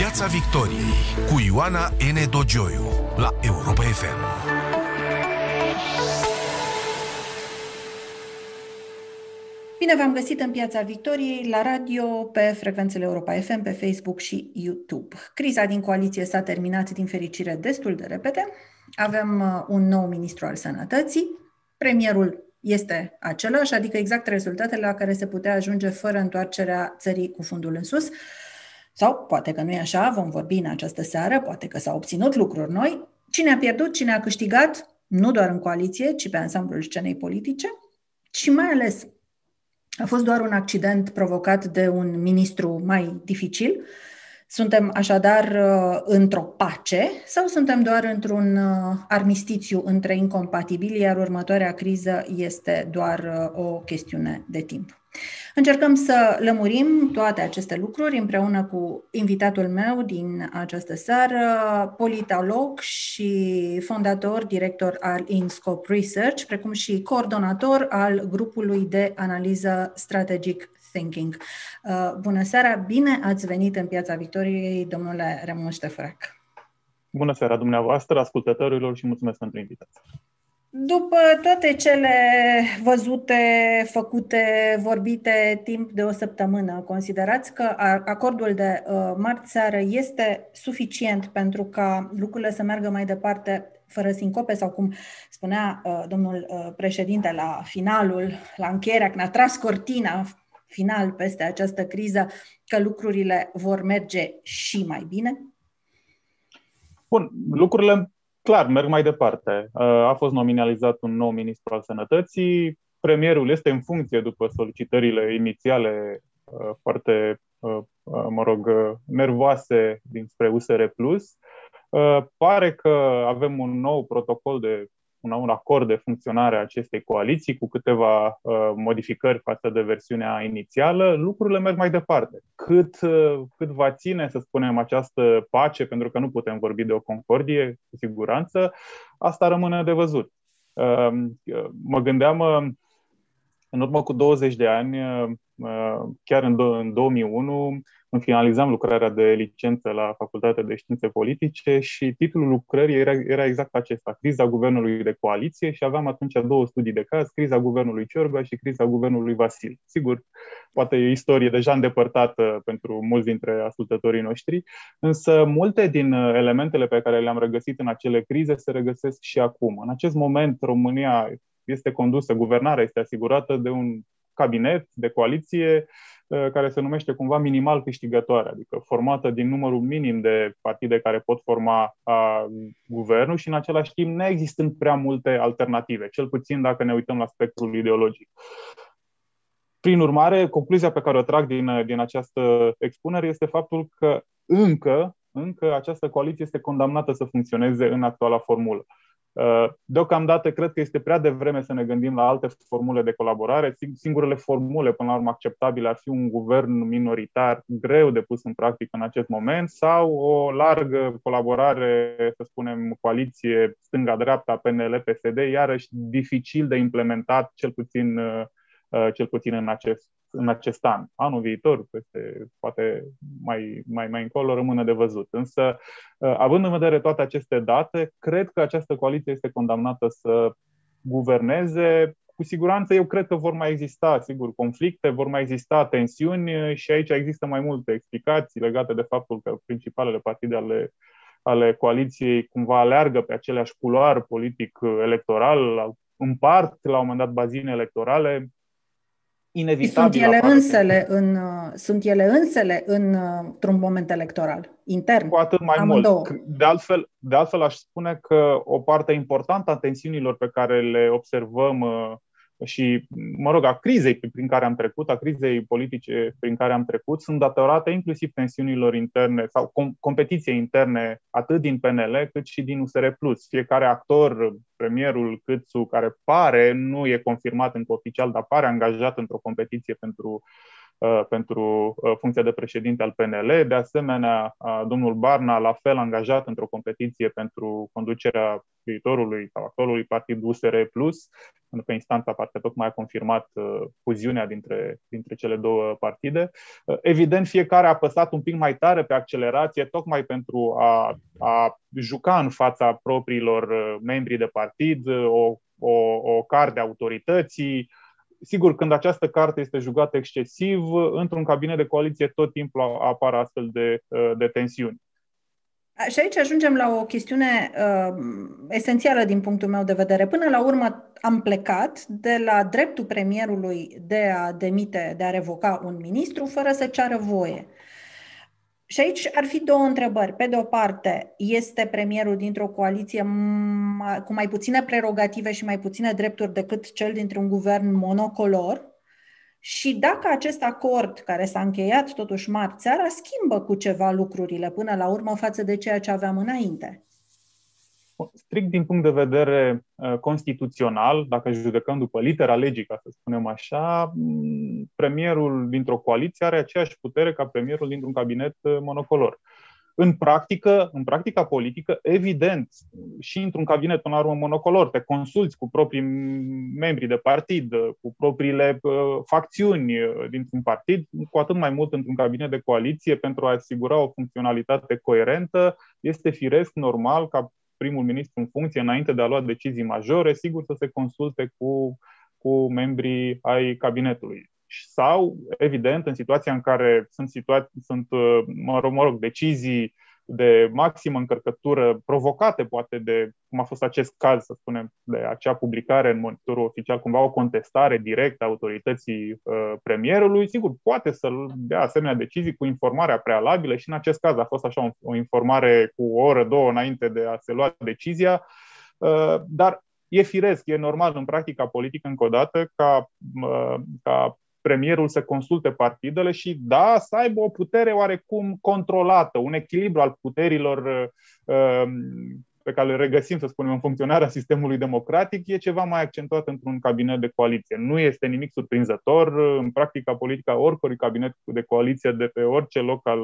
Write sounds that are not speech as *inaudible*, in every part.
Piața Victoriei cu Ioana N. Dogioiu la Europa FM. Bine v-am găsit în Piața Victoriei, la radio, pe frecvențele Europa FM, pe Facebook și YouTube. Criza din coaliție s-a terminat din fericire destul de repede. Avem uh, un nou ministru al sănătății. Premierul este același, adică exact rezultatele la care se putea ajunge fără întoarcerea țării cu fundul în sus. Sau poate că nu e așa, vom vorbi în această seară, poate că s-au obținut lucruri noi. Cine a pierdut, cine a câștigat, nu doar în coaliție, ci pe ansamblul scenei politice, și mai ales a fost doar un accident provocat de un ministru mai dificil. Suntem așadar uh, într-o pace sau suntem doar într-un uh, armistițiu între incompatibili, iar următoarea criză este doar uh, o chestiune de timp? Încercăm să lămurim toate aceste lucruri împreună cu invitatul meu din această seară, politolog și fondator, director al InScope Research, precum și coordonator al grupului de analiză Strategic Thinking. Uh, bună seara, bine ați venit în Piața Victoriei, domnule Remon Ștefrac. Bună seara dumneavoastră, ascultătorilor și mulțumesc pentru invitație. După toate cele văzute, făcute, vorbite timp de o săptămână, considerați că acordul de uh, marți seară este suficient pentru ca lucrurile să meargă mai departe fără sincope sau cum spunea uh, domnul uh, președinte la finalul, la încheierea, când a tras cortina final peste această criză, că lucrurile vor merge și mai bine? Bun, lucrurile clar, merg mai departe. Uh, a fost nominalizat un nou ministru al sănătății. Premierul este în funcție după solicitările inițiale uh, foarte, uh, mă rog, nervoase dinspre USR+. Pare că avem un nou protocol de un, un acord de funcționare a acestei coaliții cu câteva uh, modificări față de versiunea inițială, lucrurile merg mai departe. Cât, uh, cât va ține, să spunem, această pace, pentru că nu putem vorbi de o concordie, cu siguranță, asta rămâne de văzut. Uh, mă gândeam uh, în urmă cu 20 de ani, uh, uh, chiar în, în 2001, îmi finalizam lucrarea de licență la Facultatea de Științe Politice și titlul lucrării era, era exact acesta, Criza Guvernului de Coaliție și aveam atunci două studii de caz, Criza Guvernului Ciorba și Criza Guvernului Vasil. Sigur, poate e o istorie deja îndepărtată pentru mulți dintre ascultătorii noștri, însă multe din elementele pe care le-am regăsit în acele crize se regăsesc și acum. În acest moment, România este condusă, guvernarea este asigurată de un cabinet de coaliție uh, care se numește cumva minimal câștigătoare, adică formată din numărul minim de partide care pot forma a, guvernul și în același timp neexistând prea multe alternative, cel puțin dacă ne uităm la spectrul ideologic. Prin urmare, concluzia pe care o trag din, din această expunere este faptul că încă, încă această coaliție este condamnată să funcționeze în actuala formulă. Uh, deocamdată cred că este prea devreme să ne gândim la alte formule de colaborare. Singurele formule, până la urmă, acceptabile ar fi un guvern minoritar greu de pus în practică în acest moment sau o largă colaborare, să spunem, coaliție stânga-dreapta, PNL, PSD, iarăși dificil de implementat, cel puțin, uh, uh, cel puțin în acest în acest an. Anul viitor, peste, poate mai, mai, mai încolo, rămâne de văzut. Însă, uh, având în vedere toate aceste date, cred că această coaliție este condamnată să guverneze. Cu siguranță, eu cred că vor mai exista, sigur, conflicte, vor mai exista tensiuni și aici există mai multe explicații legate de faptul că principalele partide ale ale coaliției cumva aleargă pe aceleași culoar politic electoral, împart la un moment dat bazine electorale, inevitabil. Sunt ele însele în, sunt ele însele în, într-un moment electoral, intern. Cu atât mai amândouă. mult. De altfel, de altfel, aș spune că o parte importantă a tensiunilor pe care le observăm uh, și, mă rog, a crizei prin care am trecut, a crizei politice prin care am trecut, sunt datorate inclusiv tensiunilor interne sau com- competiției interne atât din PNL cât și din USR+. Fiecare actor, premierul Câțu, care pare, nu e confirmat încă oficial, dar pare angajat într-o competiție pentru Uh, pentru uh, funcția de președinte al PNL. De asemenea, uh, domnul Barna, la fel angajat într-o competiție pentru conducerea viitorului sau actualului partid USR+, pentru că instanța parcă tocmai a confirmat fuziunea dintre, dintre cele două partide. Evident, fiecare a apăsat un pic mai tare pe accelerație, tocmai pentru a, a juca în fața propriilor membri de partid o, o, o carte autorității, sigur, când această carte este jugată excesiv, într-un cabinet de coaliție tot timpul apar astfel de, uh, de tensiuni. Și aici ajungem la o chestiune uh, esențială din punctul meu de vedere. Până la urmă am plecat de la dreptul premierului de a demite, de a revoca un ministru fără să ceară voie. Și aici ar fi două întrebări. Pe de o parte, este premierul dintr-o coaliție cu mai puține prerogative și mai puține drepturi decât cel dintr-un guvern monocolor? Și dacă acest acord, care s-a încheiat totuși marți seara, schimbă cu ceva lucrurile până la urmă față de ceea ce aveam înainte? Strict din punct de vedere uh, constituțional, dacă judecăm după litera legii, ca să spunem așa, premierul dintr-o coaliție are aceeași putere ca premierul dintr-un cabinet uh, monocolor. În practică, în practica politică, evident, și într-un cabinet în urmă monocolor, te consulți cu proprii membri de partid, cu propriile uh, facțiuni dintr-un partid, cu atât mai mult într-un cabinet de coaliție pentru a asigura o funcționalitate coerentă, este firesc, normal, ca primul ministru în funcție, înainte de a lua decizii majore, sigur să se consulte cu, cu membrii ai cabinetului. Sau, evident, în situația în care sunt, situa- sunt mă rog, mă rog, decizii de maximă încărcătură provocate, poate, de cum a fost acest caz, să spunem, de acea publicare în monitorul oficial, cumva o contestare directă a autorității uh, premierului, sigur, poate să dea asemenea decizii cu informarea prealabilă și în acest caz a fost așa o, o informare cu o oră, două înainte de a se lua decizia, uh, dar e firesc, e normal în practica politică, încă o dată, ca, uh, ca premierul să consulte partidele și, da, să aibă o putere oarecum controlată, un echilibru al puterilor uh, pe care le regăsim, să spunem, în funcționarea *laughs* sistemului democratic, e ceva mai accentuat într-un cabinet de coaliție. Nu este nimic surprinzător. În practica politică a oricărui cabinet de coaliție de pe orice loc al,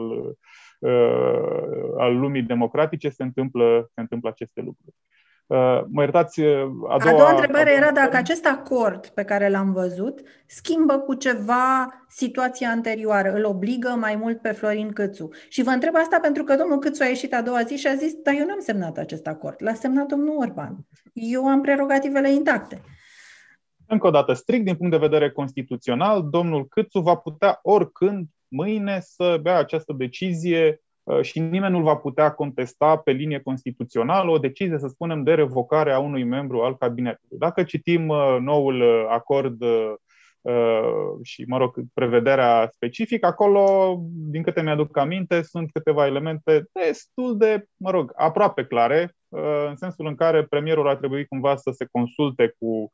uh, al lumii democratice se întâmplă, se întâmplă aceste lucruri. Uh, mă iertați, uh, a doua... A doua întrebare era dacă acest acord pe care l-am văzut schimbă cu ceva situația anterioară, îl obligă mai mult pe Florin Câțu. Și vă întreb asta pentru că domnul Câțu a ieșit a doua zi și a zis, dar eu n-am semnat acest acord, l-a semnat domnul Orban. Eu am prerogativele intacte. Încă o dată, strict din punct de vedere constituțional, domnul Câțu va putea oricând mâine să bea această decizie Uh, și nimeni nu va putea contesta pe linie constituțională o decizie, să spunem, de revocare a unui membru al cabinetului. Dacă citim uh, noul uh, acord și, mă rog, prevederea specifică, acolo, din câte mi-aduc aminte, sunt câteva elemente destul de, mă rog, aproape clare, în sensul în care premierul ar trebui cumva să se consulte cu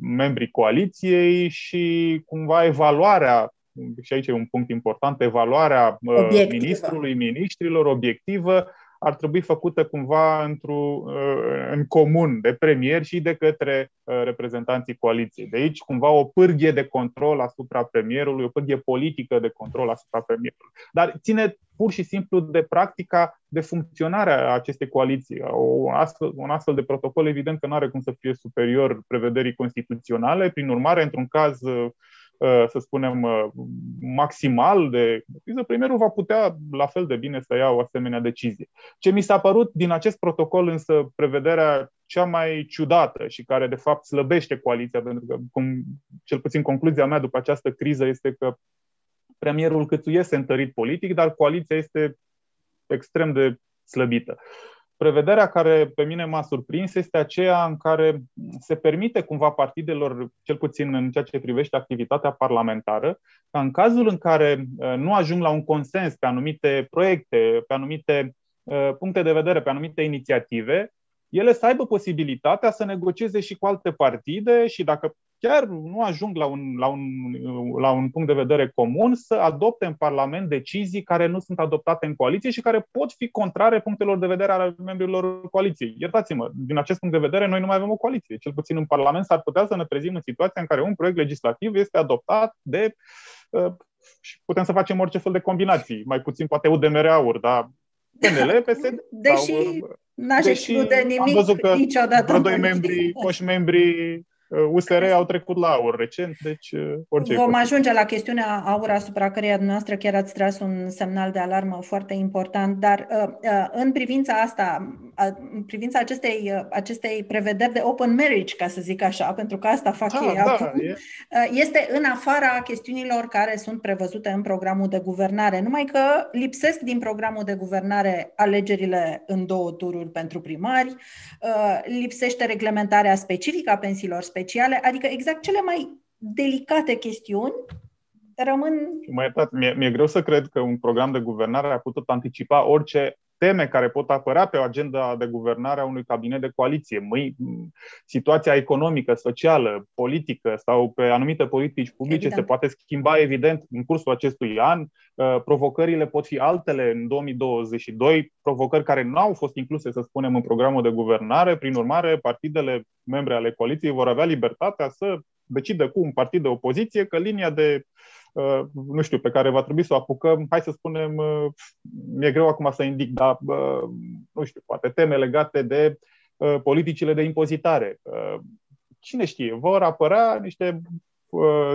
membrii coaliției și cumva evaluarea și aici e un punct important, evaluarea uh, obiectivă. ministrului, ministrilor, obiectivă, ar trebui făcută cumva într-o, uh, în comun de premier și de către uh, reprezentanții coaliției. De aici cumva o pârghie de control asupra premierului, o pârghie politică de control asupra premierului. Dar ține pur și simplu de practica de funcționare a acestei coaliții. O astfel, un astfel de protocol evident că nu are cum să fie superior prevederii constituționale, prin urmare, într-un caz Uh, să spunem, uh, maximal de criză, premierul va putea la fel de bine să ia o asemenea decizie. Ce mi s-a părut din acest protocol însă prevederea cea mai ciudată și care de fapt slăbește coaliția, pentru că, cum, cel puțin concluzia mea după această criză este că premierul Câțu este întărit politic, dar coaliția este extrem de slăbită. Uh, Prevederea care pe mine m-a surprins este aceea în care se permite cumva partidelor, cel puțin în ceea ce privește activitatea parlamentară, ca în cazul în care uh, nu ajung la un consens pe anumite proiecte, pe anumite uh, puncte de vedere, pe anumite inițiative, ele să aibă posibilitatea să negocieze și cu alte partide și dacă chiar nu ajung la un, la, un, la un punct de vedere comun, să adopte în Parlament decizii care nu sunt adoptate în coaliție și care pot fi contrare punctelor de vedere ale membrilor coaliției. Iertați-mă, din acest punct de vedere, noi nu mai avem o coaliție. Cel puțin în Parlament s-ar putea să ne trezim în situația în care un proiect legislativ este adoptat de și putem să facem orice fel de combinații, mai puțin poate UDMR-uri, dar PNL, *laughs* PSD. Deși sau, n-aș exclude nimic am văzut că niciodată. Vreo doi membri, foști membri USR au trecut la aur recent, deci uh, orice. Vom ajunge la chestiunea aur asupra căreia dumneavoastră chiar ați tras un semnal de alarmă foarte important, dar uh, uh, în privința asta, în privința acestei, acestei prevederi de open marriage, ca să zic așa, pentru că asta fac da, ei da, acum, e. este în afara chestiunilor care sunt prevăzute în programul de guvernare, numai că lipsesc din programul de guvernare alegerile în două tururi pentru primari, lipsește reglementarea specifică a pensiilor speciale, adică exact cele mai delicate chestiuni rămân... Mai iertat, mi-e, mi-e greu să cred că un program de guvernare a putut anticipa orice teme care pot apărea pe agenda de guvernare a unui cabinet de coaliție. Mâi, situația economică, socială, politică sau pe anumite politici publice evident. se poate schimba evident în cursul acestui an. Uh, provocările pot fi altele în 2022, provocări care nu au fost incluse, să spunem, în programul de guvernare. Prin urmare, partidele membre ale coaliției vor avea libertatea să decidă cu un partid de opoziție că linia de Uh, nu știu, pe care va trebui să o apucăm, hai să spunem, uh, mi-e greu acum să indic, dar, uh, nu știu, poate teme legate de politicile de impozitare. Cine știe, vor apărea niște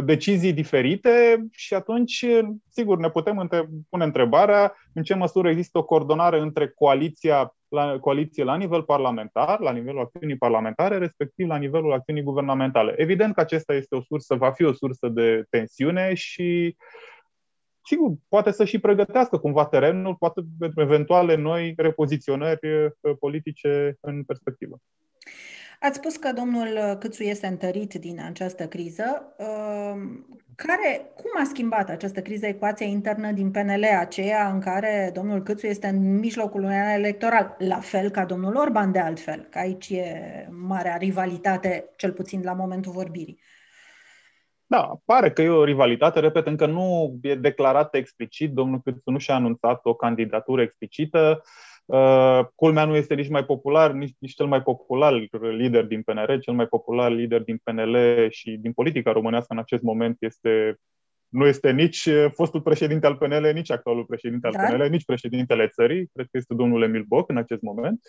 decizii diferite și atunci, sigur, ne putem pune întrebarea în ce măsură există o coordonare între coaliția la coaliție la nivel parlamentar, la nivelul acțiunii parlamentare, respectiv la nivelul acțiunii guvernamentale. Evident că acesta este o sursă, va fi o sursă de tensiune și sigur, poate să și pregătească cumva terenul, poate pentru eventuale noi repoziționări uh, politice în perspectivă. Ați spus că domnul Câțu este întărit din această criză. Ehm, care, cum a schimbat această criză ecuația internă din PNL, aceea în care domnul Câțu este în mijlocul unui an electoral, la fel ca domnul Orban de altfel, că aici e marea rivalitate, cel puțin la momentul vorbirii. Da, pare că e o rivalitate, repet, încă nu e declarată explicit, domnul Câțu nu și-a anunțat o candidatură explicită. Uh, culmea nu este nici mai popular, nici, nici cel mai popular lider din PNR, cel mai popular lider din PNL și din politica românească în acest moment este nu este nici fostul președinte al PNL, nici actualul președinte al da. PNL, nici președintele țării, cred că este domnul Emil Boc în acest moment.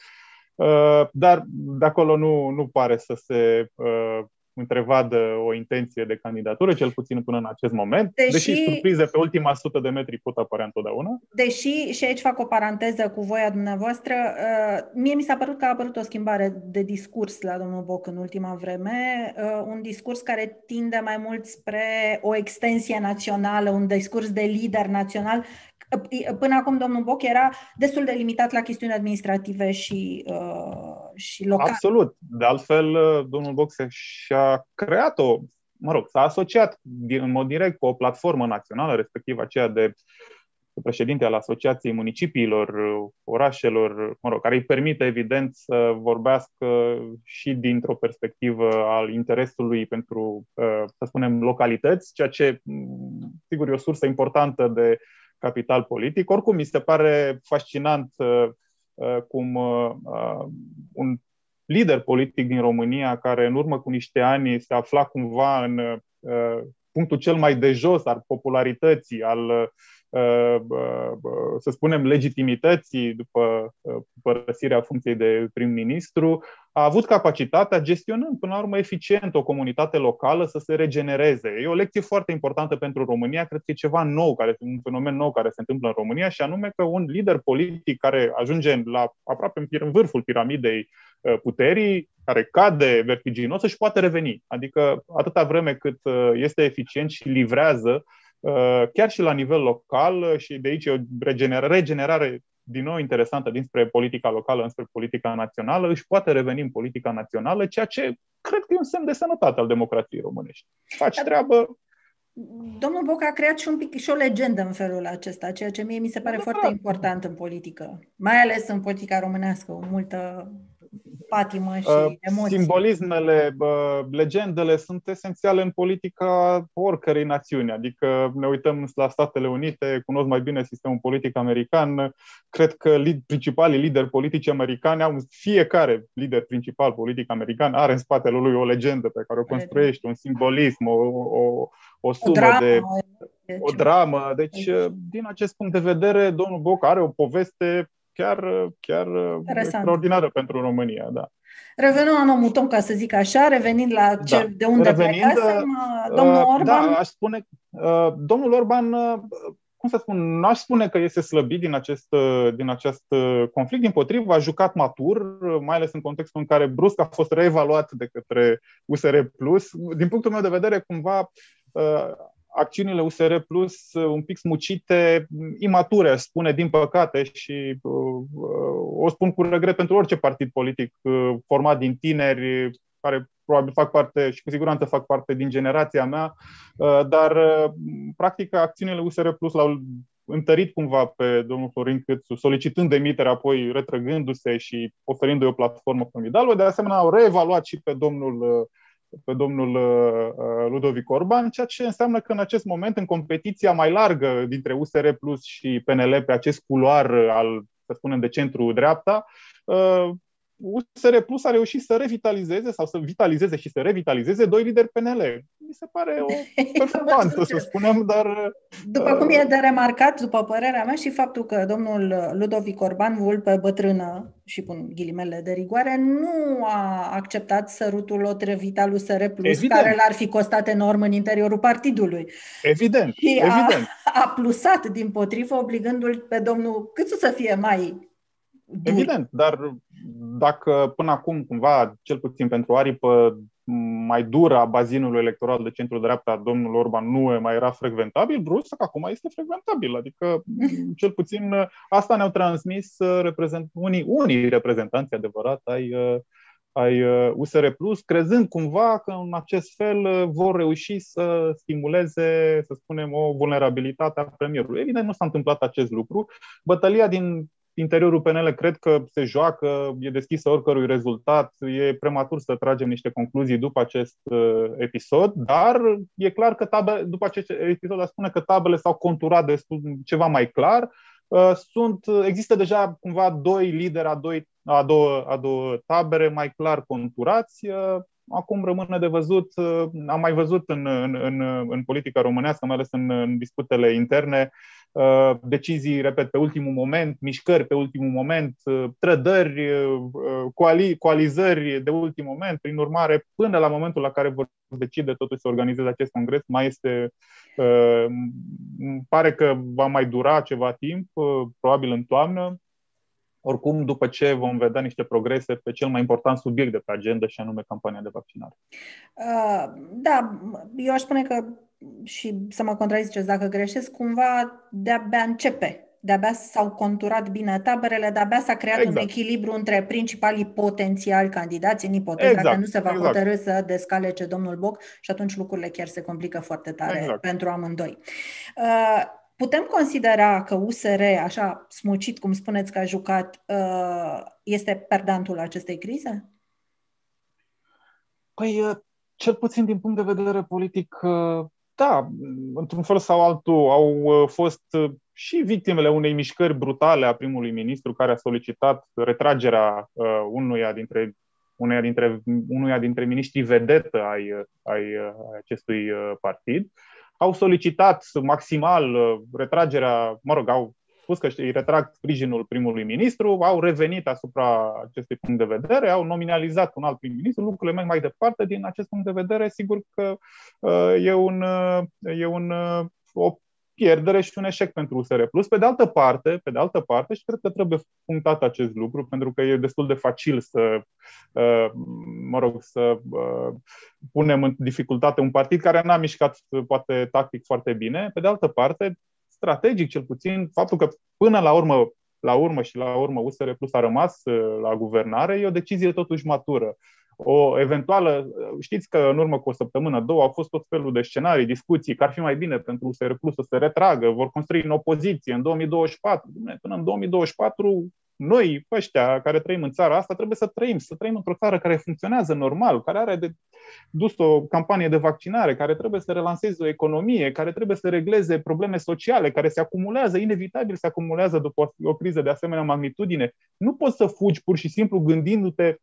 Uh, dar de acolo nu, nu pare să se uh, întrevadă o intenție de candidatură, cel puțin până în acest moment, deși, deși surprize pe ultima sută de metri pot apărea întotdeauna. Deși, și aici fac o paranteză cu voia dumneavoastră, uh, mie mi s-a părut că a apărut o schimbare de discurs la domnul Boc în ultima vreme, uh, un discurs care tinde mai mult spre o extensie națională, un discurs de lider național Până acum domnul Boc era destul de limitat la chestiuni administrative și, uh, și locale. Absolut. De altfel, uh, domnul Boc și-a creat o, mă rog, s-a asociat în mod direct cu o platformă națională, respectiv aceea de președinte al Asociației Municipiilor, uh, Orașelor, mă rog, care îi permite, evident, să vorbească și dintr-o perspectivă al interesului pentru, uh, să spunem, localități, ceea ce, mm, sigur, e o sursă importantă de capital politic. Oricum, mi se pare fascinant uh, uh, cum uh, un lider politic din România, care în urmă cu niște ani se afla cumva în punctul cel mai de jos al popularității, al Uh, uh, să spunem, legitimității după uh, părăsirea funcției de prim-ministru, a avut capacitatea, gestionând până la urmă eficient o comunitate locală, să se regenereze. E o lecție foarte importantă pentru România, cred că e ceva nou, care, un fenomen nou care se întâmplă în România, și anume că un lider politic care ajunge la aproape în vârful piramidei puterii, care cade vertiginos, își poate reveni. Adică atâta vreme cât este eficient și livrează Uh, chiar și la nivel local uh, și de aici o regenerare, regenerare din nou interesantă dinspre politica locală înspre politica națională, își poate reveni în politica națională, ceea ce cred că e un semn de sănătate al democrației românești. Faci treabă, Domnul Boc a creat și un pic și o legendă în felul acesta, ceea ce mie mi se pare da, foarte important în politică, mai ales în politica românească, o multă patimă și uh, emoții. Simbolismele, legendele sunt esențiale în politica oricărei națiuni. Adică ne uităm la Statele Unite, cunosc mai bine sistemul politic american. Cred că principalii lideri politici americani au, fiecare lider principal politic american are în spatele lui o legendă pe care o construiește, un simbolism, o, o, o sumă o de o dramă. Deci, din acest punct de vedere, domnul Boc are o poveste chiar, chiar extraordinară pentru România. Da. Revenim la nomutom, ca să zic așa, revenind la da. cel de unde Revenind, plecasem, domnul uh, Orban. Da, aș spune, uh, domnul Orban, uh, cum să spun, n-aș spune că este slăbit din acest, din acest conflict, din potrivă, a jucat matur, mai ales în contextul în care brusc a fost reevaluat de către USR+. Din punctul meu de vedere, cumva acțiunile USR Plus uh, un pic smucite, imature, spune din păcate și uh, o spun cu regret pentru orice partid politic uh, format din tineri care probabil fac parte și cu siguranță fac parte din generația mea, dar practic acțiunile USR Plus l-au întărit cumva pe domnul Florin Câțu, solicitând demitere, apoi retrăgându-se și oferindu-i o platformă formidală. De asemenea, au reevaluat și pe domnul pe domnul uh, uh, Ludovic Orban, ceea ce înseamnă că în acest moment, în competiția mai largă dintre USR Plus și PNL pe acest culoar al, să spunem, de centru-dreapta, uh, USR Plus a reușit să revitalizeze sau să vitalizeze și să revitalizeze doi lideri PNL. Mi se pare o *laughs* performanță, să spunem, dar... După cum e de remarcat, după părerea mea, și faptul că domnul Ludovic Orban, vulpe bătrână, și pun ghilimele de rigoare, nu a acceptat sărutul Otrevita USR Plus, evident. care l-ar fi costat enorm în interiorul partidului. Evident, și evident. A, a plusat, din potrivă, obligându-l pe domnul Câțu să fie mai dur. Evident, dar dacă până acum, cumva, cel puțin pentru aripă mai dură a bazinului electoral de centru-dreapta, domnul Orban nu mai era frecventabil, brusc acum este frecventabil. Adică, *laughs* cel puțin, asta ne-au transmis uh, reprezent, unii, unii reprezentanți adevărat ai, uh, ai USR uh, Plus, crezând cumva că în acest fel vor reuși să stimuleze, să spunem, o vulnerabilitate a premierului. Evident, nu s-a întâmplat acest lucru. Bătălia din interiorul PNL cred că se joacă, e deschisă oricărui rezultat, e prematur să tragem niște concluzii după acest uh, episod, dar e clar că tabe, după acest episod a spune că tabele s-au conturat destul ceva mai clar. Uh, sunt, există deja cumva doi lideri a, doi, a, două, a două tabere mai clar conturați. Uh, acum rămâne de văzut, am mai văzut în, în, în, în politica românească, mai ales în, în disputele interne, Uh, decizii, repet, pe ultimul moment, mișcări pe ultimul moment, uh, trădări, uh, coali, coalizări de ultim moment. Prin urmare, până la momentul la care vor decide totuși să organizeze acest congres, mai este, îmi pare că va mai dura ceva timp, probabil în toamnă, oricum după ce vom vedea niște progrese pe cel mai important subiect de pe agenda și anume campania de vaccinare. Uh, da, eu aș spune că și să mă contraziceți dacă greșesc, cumva de-abia începe. De-abia s-au conturat bine taberele, de-abia s-a creat exact. un echilibru între principalii potențiali candidați în ipoteza exact. că nu se va exact. hotărâ să descalece domnul Boc și atunci lucrurile chiar se complică foarte tare exact. pentru amândoi. Uh, putem considera că USR, așa smucit cum spuneți că a jucat, uh, este perdantul acestei crize? Păi, uh, cel puțin din punct de vedere politic, da, într-un fel sau altul au uh, fost uh, și victimele unei mișcări brutale a primului ministru care a solicitat retragerea uh, unuia dintre unuia dintre, unuia dintre miniștrii vedetă ai, ai, ai acestui partid. Au solicitat maximal retragerea, mă rog, au spus că își retrag sprijinul primului ministru, au revenit asupra acestui punct de vedere, au nominalizat un alt prim-ministru, lucrurile merg mai departe. Din acest punct de vedere, sigur că uh, e, un, uh, e un, uh, o pierdere și un eșec pentru USR Plus. Pe de altă parte, pe de altă parte, și cred că trebuie punctat acest lucru, pentru că e destul de facil să, mă rog, să punem în dificultate un partid care n-a mișcat, poate, tactic foarte bine. Pe de altă parte, strategic cel puțin, faptul că până la urmă, la urmă și la urmă USR Plus a rămas uh, la guvernare, e o decizie totuși matură. O eventuală, uh, știți că în urmă cu o săptămână, două, au fost tot felul de scenarii, discuții, că ar fi mai bine pentru USR Plus să se retragă, vor construi în opoziție în 2024. Până în 2024 noi, ăștia care trăim în țara asta, trebuie să trăim, să trăim într-o țară care funcționează normal, care are de dus o campanie de vaccinare, care trebuie să relanseze o economie, care trebuie să regleze probleme sociale, care se acumulează, inevitabil se acumulează după o, o criză de asemenea magnitudine. Nu poți să fugi pur și simplu gândindu-te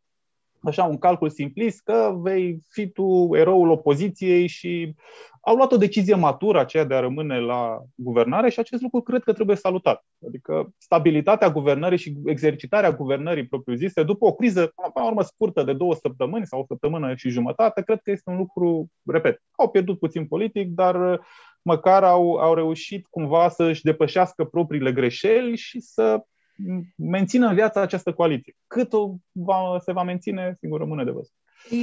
așa un calcul simplist că vei fi tu eroul opoziției și au luat o decizie matură aceea de a rămâne la guvernare și acest lucru cred că trebuie salutat. Adică stabilitatea guvernării și exercitarea guvernării propriu-zise după o criză, la urmă scurtă de două săptămâni sau o săptămână și jumătate, cred că este un lucru, repet, au pierdut puțin politic, dar măcar au, au reușit cumva să-și depășească propriile greșeli și să mențină în viață această coaliție. Cât o va, se va menține, sigur, rămâne de văzut.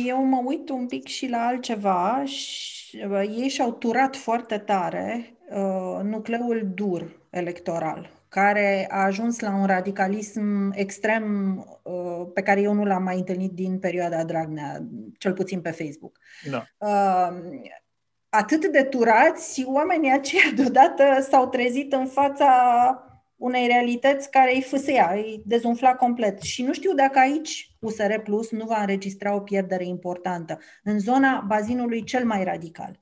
Eu mă uit un pic și la altceva și uh, ei și-au turat foarte tare uh, nucleul dur electoral, care a ajuns la un radicalism extrem uh, pe care eu nu l-am mai întâlnit din perioada Dragnea, cel puțin pe Facebook. Da. Uh, atât de turați, oamenii aceia *laughs* deodată s-au trezit în fața unei realități care îi fâsea, îi dezumfla complet. Și nu știu dacă aici USR Plus nu va înregistra o pierdere importantă, în zona bazinului cel mai radical.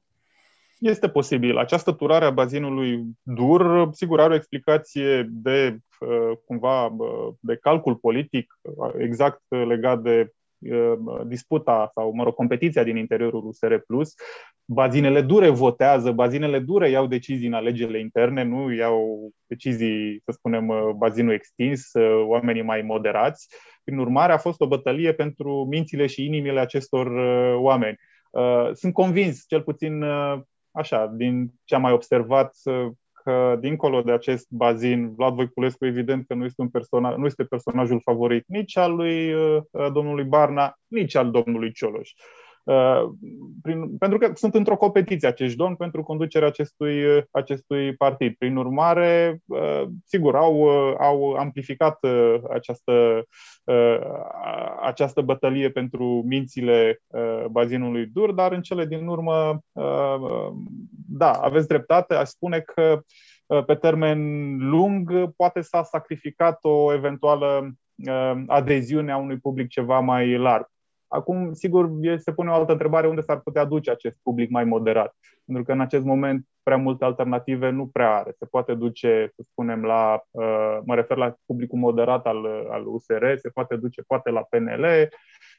Este posibil. Această turare a bazinului dur, sigur, are o explicație de uh, cumva uh, de calcul politic exact legat de Uh, disputa sau, mă rog, competiția din interiorul USR Plus. Bazinele dure votează, bazinele dure iau decizii în alegerile interne, nu iau decizii, să spunem, uh, bazinul extins, uh, oamenii mai moderați. Prin urmare, a fost o bătălie pentru mințile și inimile acestor oameni. Sunt convins, cel puțin așa, din ce am mai observat, că dincolo de acest bazin, Vlad Voiculescu evident că nu este, un personaj, nu este personajul favorit nici al lui uh, domnului Barna, nici al domnului Cioloș. Uh, prin, pentru că sunt într-o competiție acești domni pentru conducerea acestui, uh, acestui partid. Prin urmare, uh, sigur, au, uh, au amplificat uh, această, această bătălie pentru mințile bazinului dur, dar în cele din urmă, da, aveți dreptate, aș spune că pe termen lung poate s-a sacrificat o eventuală adeziune a unui public ceva mai larg. Acum, sigur, se pune o altă întrebare unde s-ar putea duce acest public mai moderat. Pentru că în acest moment prea multe alternative nu prea are. Se poate duce, să spunem, la, uh, mă refer la publicul moderat al, al USR, se poate duce poate la PNL, uh,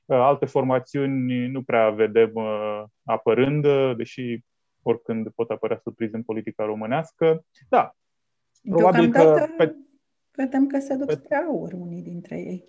alte formațiuni nu prea vedem uh, apărând, deși oricând pot apărea surprize în politica românească. Da, probabil că... Pe, vedem că se duc pe, spre aur unii dintre ei.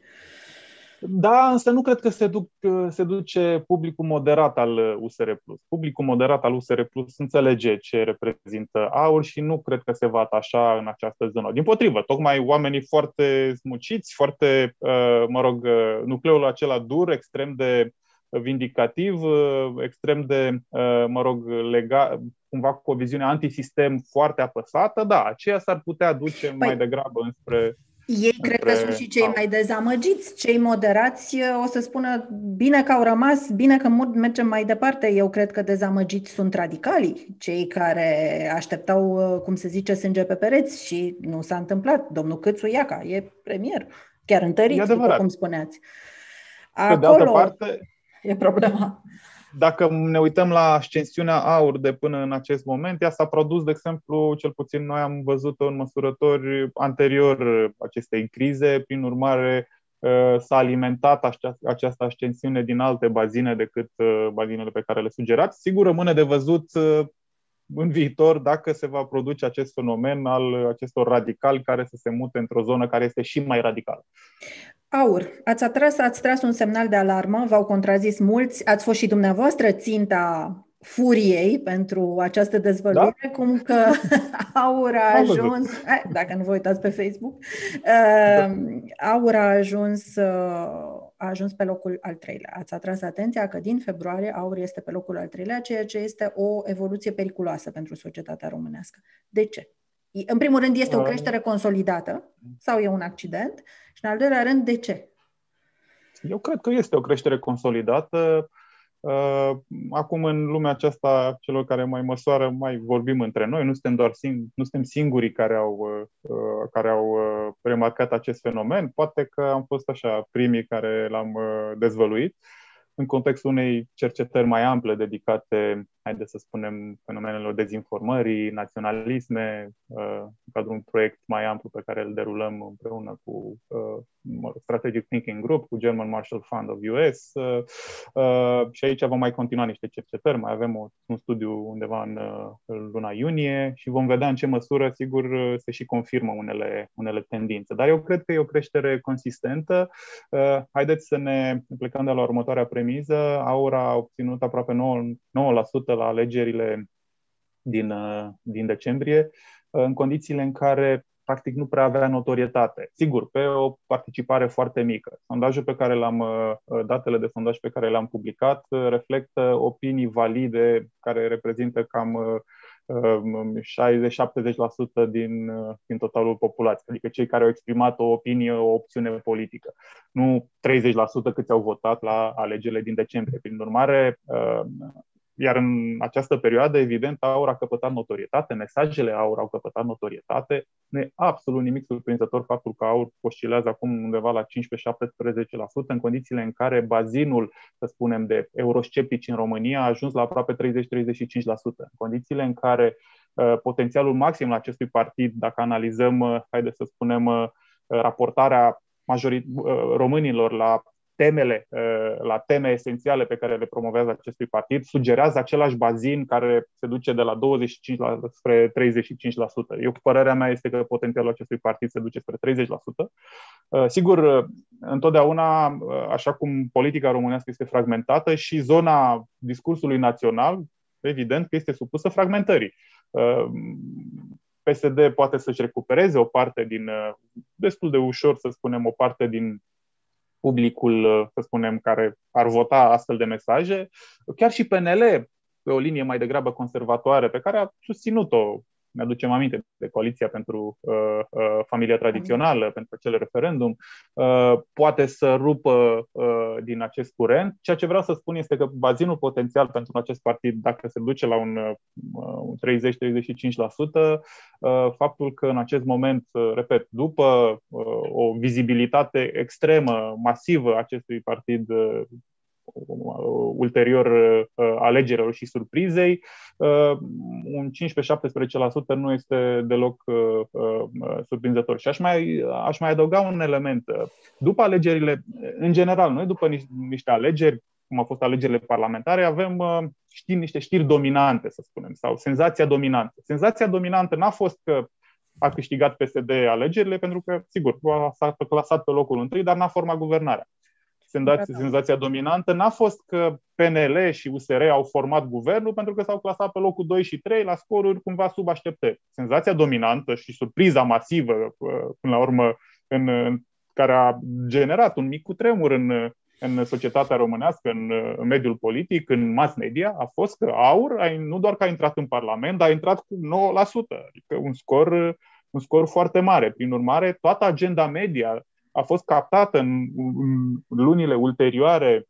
Da, însă nu cred că se, duc, se duce publicul moderat al USR+. Publicul moderat al USR Plus înțelege ce reprezintă aur și nu cred că se va atașa în această zonă. Din potrivă, tocmai oamenii foarte smuciți, foarte, uh, mă rog, uh, nucleul acela dur, extrem de vindicativ, uh, extrem de, mă rog, legal, cumva cu o viziune antisistem foarte apăsată, da, aceea s-ar putea duce păi, mai degrabă înspre ei cred că sunt și cei mai dezamăgiți, cei moderați o să spună bine că au rămas, bine că mergem mai departe. Eu cred că dezamăgiți sunt radicalii, cei care așteptau, cum se zice, sânge pe pereți și nu s-a întâmplat. Domnul Câțu Iaca e premier, chiar întărit, după cum spuneați. Acolo pe de altă parte, e problema dacă ne uităm la ascensiunea aur de până în acest moment, ea s-a produs, de exemplu, cel puțin noi am văzut-o în măsurători anterior acestei crize, prin urmare uh, s-a alimentat această ascensiune din alte bazine decât uh, bazinele pe care le sugerați. Sigur, rămâne de văzut uh, în viitor dacă se va produce acest fenomen al acestor radicali care să se mute într-o zonă care este și mai radicală. Aur, ați atras, ați tras un semnal de alarmă, v-au contrazis mulți, ați fost și dumneavoastră ținta furiei pentru această dezvăluire, da? cum că *laughs* Aur a ajuns, dacă nu vă uitați pe Facebook, da. Aur a ajuns, uh, a ajuns pe locul al treilea. Ați atras atenția că din februarie Aur este pe locul al treilea, ceea ce este o evoluție periculoasă pentru societatea românească. De ce? În primul rând, este o creștere consolidată sau e un accident? Și în al doilea rând, de ce? Eu cred că este o creștere consolidată. Uh, acum, în lumea aceasta, celor care mai măsoară, mai vorbim între noi. Nu suntem doar sing- nu suntem singurii care au, uh, care au uh, remarcat acest fenomen. Poate că am fost așa primii care l-am dezvăluit în contextul unei cercetări mai ample dedicate haideți să spunem, fenomenelor dezinformării, naționalisme, în cadrul unui proiect mai amplu pe care îl derulăm împreună cu Strategic Thinking Group, cu German Marshall Fund of US și aici vom mai continua niște cercetări, mai avem un studiu undeva în, în luna iunie și vom vedea în ce măsură, sigur, se și confirmă unele, unele tendințe. Dar eu cred că e o creștere consistentă. Haideți să ne plecăm de la următoarea premiză. Aura a obținut aproape 9, 9% la alegerile din, uh, din decembrie, uh, în condițiile în care practic nu prea avea notorietate. Sigur, pe o participare foarte mică. Sondajul pe care l-am, uh, datele de sondaj pe care le-am publicat reflectă opinii valide care reprezintă cam 60-70% din, din totalul populației, adică cei care au exprimat o opinie, o opțiune politică. Nu 30% câți au votat la alegerile din decembrie. Prin urmare, iar în această perioadă, evident, aur a căpătat notorietate, mesajele aur au căpătat notorietate. Nu e absolut nimic surprinzător faptul că aur oscilează acum undeva la 15-17% în condițiile în care bazinul, să spunem, de eurosceptici în România a ajuns la aproape 30-35%. În condițiile în care uh, potențialul maxim la acestui partid, dacă analizăm, uh, haideți să spunem, uh, raportarea majorit- uh, românilor la temele, uh, la teme esențiale pe care le promovează acestui partid, sugerează același bazin care se duce de la 25 la, spre 35%. Eu, părerea mea este că potențialul acestui partid se duce spre 30%. Uh, sigur, uh, întotdeauna, așa cum politica românească este fragmentată și zona discursului național, evident că este supusă fragmentării. PSD poate să-și recupereze o parte din, destul de ușor să spunem, o parte din publicul, uh, să spunem, care ar vota astfel de mesaje. Chiar și PNL, pe o linie mai degrabă conservatoare, pe care a susținut-o ne aducem aminte de Coaliția pentru uh, uh, Familia Tradițională, pentru acel referendum, uh, poate să rupă uh, din acest curent. Ceea ce vreau să spun este că bazinul potențial pentru acest partid, dacă se duce la un, uh, un 30-35%, uh, faptul că în acest moment, uh, repet, după uh, o vizibilitate extremă, masivă acestui partid uh, ulterior uh, alegerilor și surprizei, uh, un 15-17% nu este deloc uh, surprinzător. Și aș mai, aș mai adăuga un element. După alegerile, în general, noi după niște alegeri, cum au fost alegerile parlamentare, avem știri, niște știri dominante, să spunem, sau senzația dominantă. Senzația dominantă n-a fost că a câștigat PSD alegerile, pentru că, sigur, s-a clasat pe locul întâi, dar n-a format guvernarea senzația, senzația dominantă n-a fost că PNL și USR au format guvernul pentru că s-au clasat pe locul 2 și 3 la scoruri cumva sub așteptări. Senzația dominantă și surpriza masivă, uh, până la urmă, în, în care a generat un mic cutremur în, în societatea românească, în, în mediul politic, în mass media, a fost că AUR a, nu doar că a intrat în Parlament, dar a intrat cu 9%, adică un scor, un scor foarte mare. Prin urmare, toată agenda media a fost captată în, în lunile ulterioare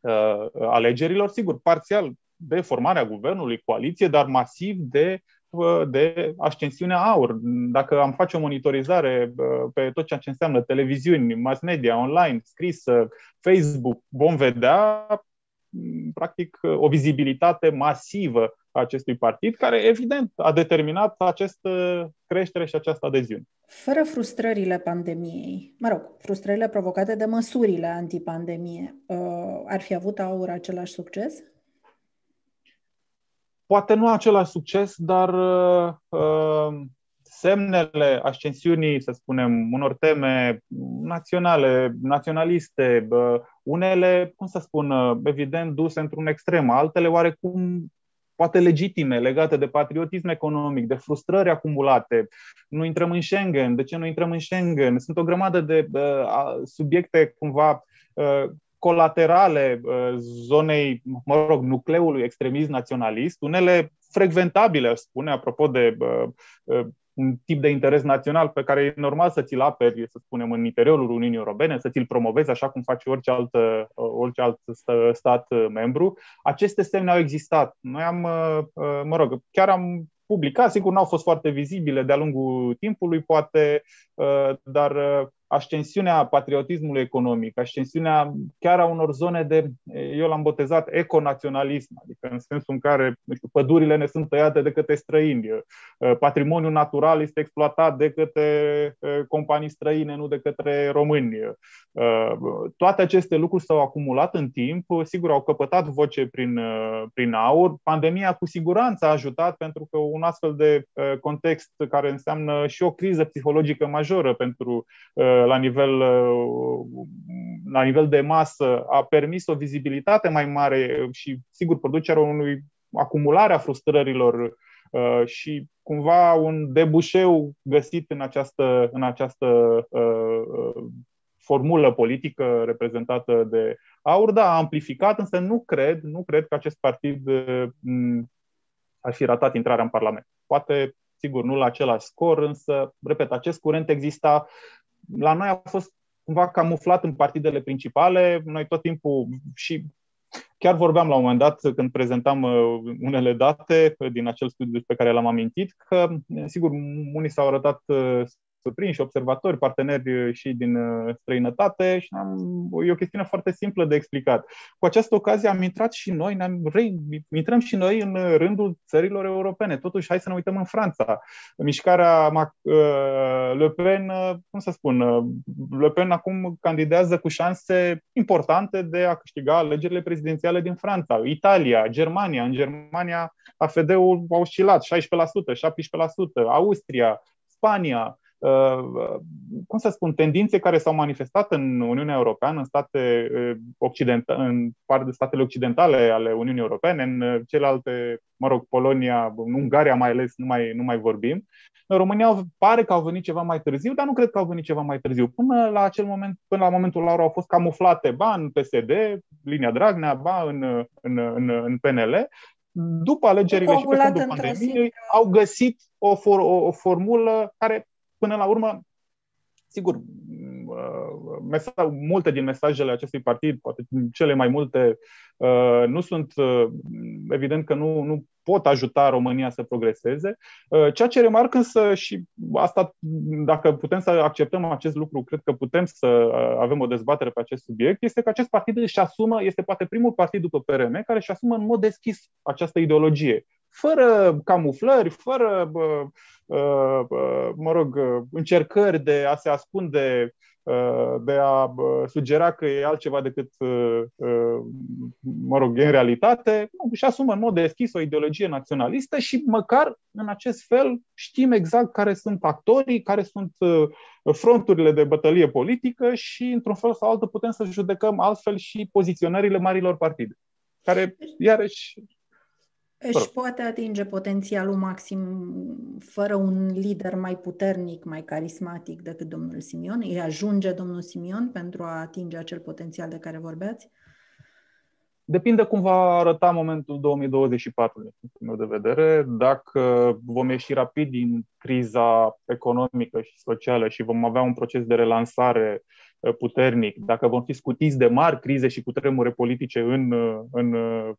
uh, alegerilor, sigur, parțial de formarea guvernului, coaliție, dar masiv de, uh, de ascensiunea aur. Dacă am face o monitorizare uh, pe tot ceea ce înseamnă televiziuni, mass media, online, scris, Facebook, vom vedea practic o vizibilitate masivă a acestui partid, care evident a determinat această creștere și această adeziune. Fără frustrările pandemiei, mă rog, frustrările provocate de măsurile antipandemie, uh, ar fi avut aur același succes? Poate nu același succes, dar uh, semnele ascensiunii, să spunem, unor teme naționale, naționaliste, unele, cum să spun, evident duse într-un extrem, altele oarecum poate legitime, legate de patriotism economic, de frustrări acumulate. Nu intrăm în Schengen, de ce nu intrăm în Schengen? Sunt o grămadă de uh, subiecte cumva uh, colaterale uh, zonei, mă rog, nucleului extremism naționalist, unele frecventabile, aș spune, apropo de uh, uh, un tip de interes național pe care e normal să ți-l aperi, să spunem, în interiorul Uniunii Europene, să ți-l promovezi așa cum face orice alt, orice alt stat membru. Aceste semne au existat. Noi am, mă rog, chiar am publicat, sigur, nu au fost foarte vizibile de-a lungul timpului, poate, dar ascensiunea patriotismului economic, ascensiunea chiar a unor zone de, eu l-am botezat, econaționalism, adică în sensul în care nu știu, pădurile ne sunt tăiate de către străini, patrimoniul natural este exploatat de către companii străine, nu de către români. Toate aceste lucruri s-au acumulat în timp, sigur au căpătat voce prin, prin aur. Pandemia cu siguranță a ajutat pentru că un astfel de context care înseamnă și o criză psihologică majoră pentru la nivel, la nivel de masă a permis o vizibilitate mai mare și, sigur, producerea unui acumulare a frustrărilor uh, și cumva un debușeu găsit în această, în această uh, uh, formulă politică reprezentată de Aur, da, a amplificat, însă nu cred, nu cred că acest partid ar fi ratat intrarea în Parlament. Poate, sigur, nu la același scor, însă, repet, acest curent exista la noi a fost cumva camuflat în partidele principale. Noi tot timpul și chiar vorbeam la un moment dat când prezentam uh, unele date din acel studiu pe care l-am amintit că, sigur, unii s-au arătat uh, surprinși, observatori, parteneri uh, și din uh, străinătate și am, e o chestiune foarte simplă de explicat. Cu această ocazie am intrat și noi, ne-am re, intrăm și noi în rândul țărilor europene. Totuși, hai să ne uităm în Franța. Mișcarea uh, Le Pen, cum să spun, Le Pen acum candidează cu șanse importante de a câștiga alegerile prezidențiale din Franța. Italia, Germania. În Germania AFD-ul a oscilat 16%, 17%, Austria, Spania. Uh, cum să spun, tendințe care s-au manifestat în Uniunea Europeană, în, state uh, occidentale, în statele occidentale ale Uniunii Europene, în uh, celelalte, mă rog, Polonia, în Ungaria mai ales, nu mai, nu mai vorbim. În România pare că au venit ceva mai târziu, dar nu cred că au venit ceva mai târziu. Până la acel moment, până la momentul lor au fost camuflate, ba în PSD, linia Dragnea, ba în, în, în, în PNL, după alegerile și pe fundul pandemiei, au găsit o, for, o, o formulă care până la urmă, sigur, uh, mesaj, multe din mesajele acestui partid, poate cele mai multe, uh, nu sunt, uh, evident că nu, nu pot ajuta România să progreseze. Ceea ce remarc însă și asta, dacă putem să acceptăm acest lucru, cred că putem să avem o dezbatere pe acest subiect, este că acest partid își asumă, este poate primul partid după PRM care își asumă în mod deschis această ideologie fără camuflări, fără, mă rog, încercări de a se ascunde, de a sugera că e altceva decât, mă rog, e în realitate, și asumă în mod deschis o ideologie naționalistă și măcar în acest fel știm exact care sunt actorii, care sunt fronturile de bătălie politică și, într-un fel sau altul, putem să judecăm altfel și poziționările marilor partide, care, iarăși, își poate atinge potențialul maxim fără un lider mai puternic, mai carismatic decât domnul Simion? Îi ajunge domnul Simion pentru a atinge acel potențial de care vorbeați? Depinde cum va arăta momentul 2024, din punctul meu de vedere. Dacă vom ieși rapid din criza economică și socială și vom avea un proces de relansare uh, puternic, dacă vom fi scutiți de mari crize și cu tremure politice în, uh, în uh,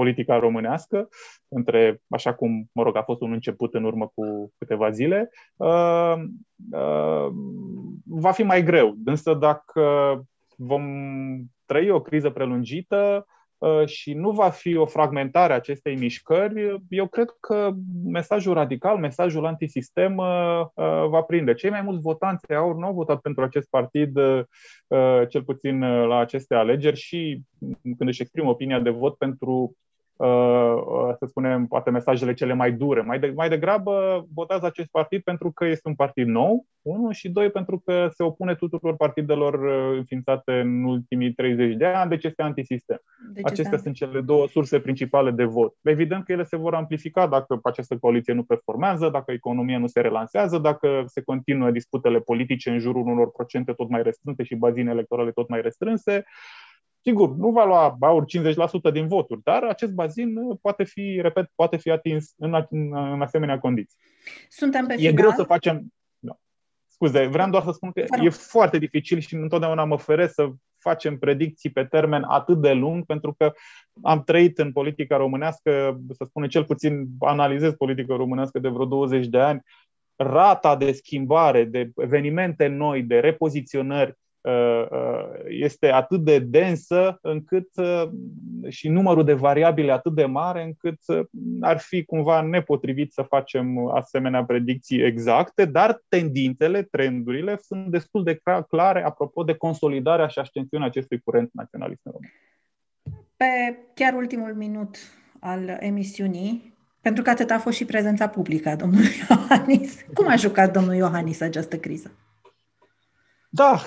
politica românească, între, așa cum, mă rog, a fost un început în urmă cu câteva zile, uh, uh, va fi mai greu. Însă dacă vom trăi o criză prelungită, uh, și nu va fi o fragmentare a acestei mișcări, eu cred că mesajul radical, mesajul antisistem va prinde. Cei mai mulți votanți au nu au votat pentru acest partid, cel puțin la aceste alegeri și când își exprim opinia de vot pentru Uh, uh, să spunem, poate mesajele cele mai dure. Mai, de, mai degrabă votează acest partid pentru că este un partid nou, unul, și doi, pentru că se opune tuturor partidelor uh, înființate în ultimii 30 de ani, deci este antisistem. Deci Acestea este... sunt cele două surse principale de vot. Evident că ele se vor amplifica dacă această coaliție nu performează, dacă economia nu se relansează, dacă se continuă disputele politice în jurul unor procente tot mai restrânse și bazine electorale tot mai restrânse. Sigur, nu va lua aur 50% din voturi, dar acest bazin poate fi, repet, poate fi atins în, în, în asemenea condiții. Suntem pe e final. greu să facem. No. Scuze, vreau doar să spun că e foarte dificil și întotdeauna mă feresc să facem predicții pe termen atât de lung, pentru că am trăit în politica românească, să spunem cel puțin analizez politica românească de vreo 20 de ani, rata de schimbare, de evenimente noi, de repoziționări Uh, uh, este atât de densă încât uh, și numărul de variabile atât de mare încât ar fi cumva nepotrivit să facem asemenea predicții exacte, dar tendințele, trendurile sunt destul de clare apropo de consolidarea și ascensiunea acestui curent naționalist în România. Pe chiar ultimul minut al emisiunii, pentru că atât a fost și prezența publică a domnului *laughs* Iohannis. Cum a jucat domnul Iohannis această criză? Da,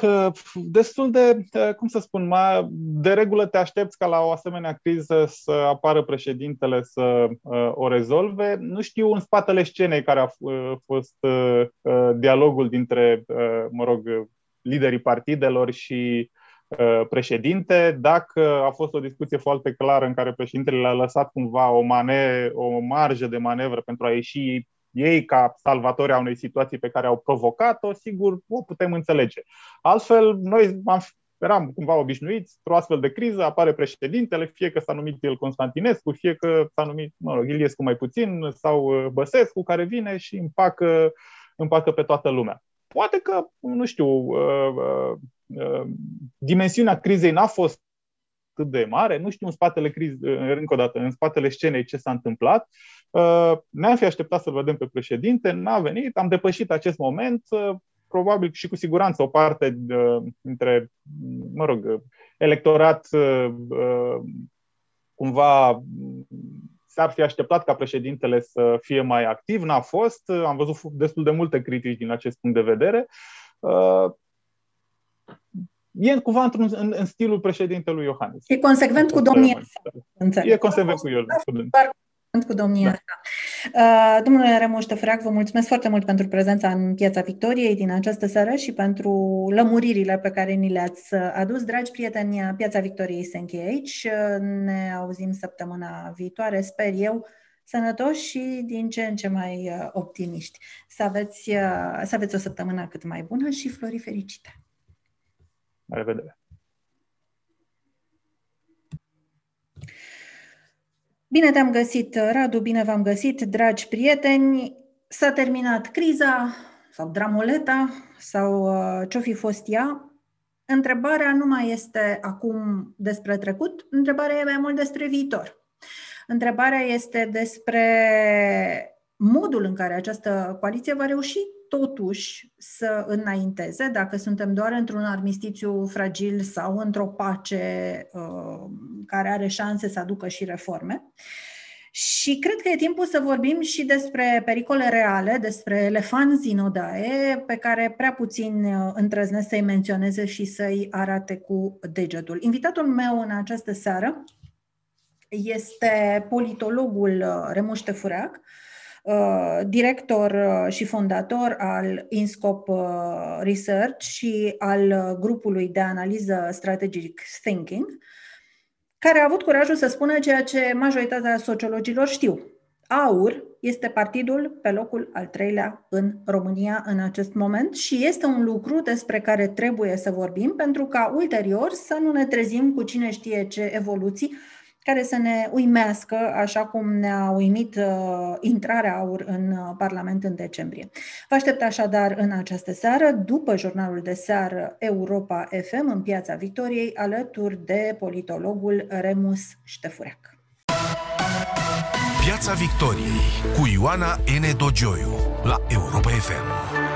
destul de, cum să spun, mai, de regulă te aștepți ca la o asemenea criză să apară președintele să uh, o rezolve. Nu știu în spatele scenei care a fost uh, dialogul dintre, uh, mă rog, liderii partidelor și președinte, dacă a fost o discuție foarte clară în care președintele le-a lăsat cumva o, mane, o marjă de manevră pentru a ieși ei ca salvatori a unei situații pe care au provocat-o, sigur, o putem înțelege. Altfel, noi am, eram cumva obișnuiți, într-o astfel de criză apare președintele, fie că s-a numit el Constantinescu, fie că s-a numit mă rog, Iliescu mai puțin sau uh, Băsescu, care vine și împacă, împacă pe toată lumea. Poate că, nu știu, uh, uh, uh, dimensiunea crizei n-a fost atât de mare, nu știu în spatele crizei, încă o dată, în spatele scenei ce s-a întâmplat, Uh, ne-am fi așteptat să-l vedem pe președinte, n-a venit, am depășit acest moment, uh, probabil și cu siguranță o parte dintre, mă rog, electorat uh, cumva s-ar fi așteptat ca președintele să fie mai activ, n-a fost, am văzut destul de multe critici din acest punct de vedere. E cumva într-un, în, în stilul președintelui Iohannis. E consecvent cu domnia sa. E consecvent cu el. cu domnia da. asta. Uh, domnule Remuș Tefrac, vă mulțumesc foarte mult pentru prezența în Piața Victoriei din această seară și pentru lămuririle pe care ni le-ați adus. Dragi prieteni, Piața Victoriei se încheie aici. Ne auzim săptămâna viitoare, sper eu, sănătoși și din ce în ce mai uh, optimiști. Să aveți, uh, să aveți o săptămână cât mai bună și flori fericite! La revedere! Bine te-am găsit, Radu, bine v-am găsit, dragi prieteni. S-a terminat criza sau dramuleta sau uh, ce-o fi fost ea. Întrebarea nu mai este acum despre trecut, întrebarea e mai mult despre viitor. Întrebarea este despre modul în care această coaliție va reuși totuși să înainteze, dacă suntem doar într-un armistițiu fragil sau într-o pace uh, care are șanse să aducă și reforme. Și cred că e timpul să vorbim și despre pericole reale, despre elefanți din odaie, pe care prea puțin uh, îndrăznesc să-i menționeze și să-i arate cu degetul. Invitatul meu în această seară este politologul uh, Remuș Tefureac, Uh, director uh, și fondator al INSCOP uh, Research și al grupului de analiză Strategic Thinking, care a avut curajul să spună ceea ce majoritatea sociologilor știu. AUR este partidul pe locul al treilea în România în acest moment și este un lucru despre care trebuie să vorbim pentru ca ulterior să nu ne trezim cu cine știe ce evoluții care să ne uimească, așa cum ne-a uimit uh, intrarea aur în uh, Parlament în decembrie. Vă aștept așadar în această seară, după jurnalul de seară Europa FM, în Piața Victoriei, alături de politologul Remus Ștefureac. Piața Victoriei cu Ioana N. Dogioiu la Europa FM.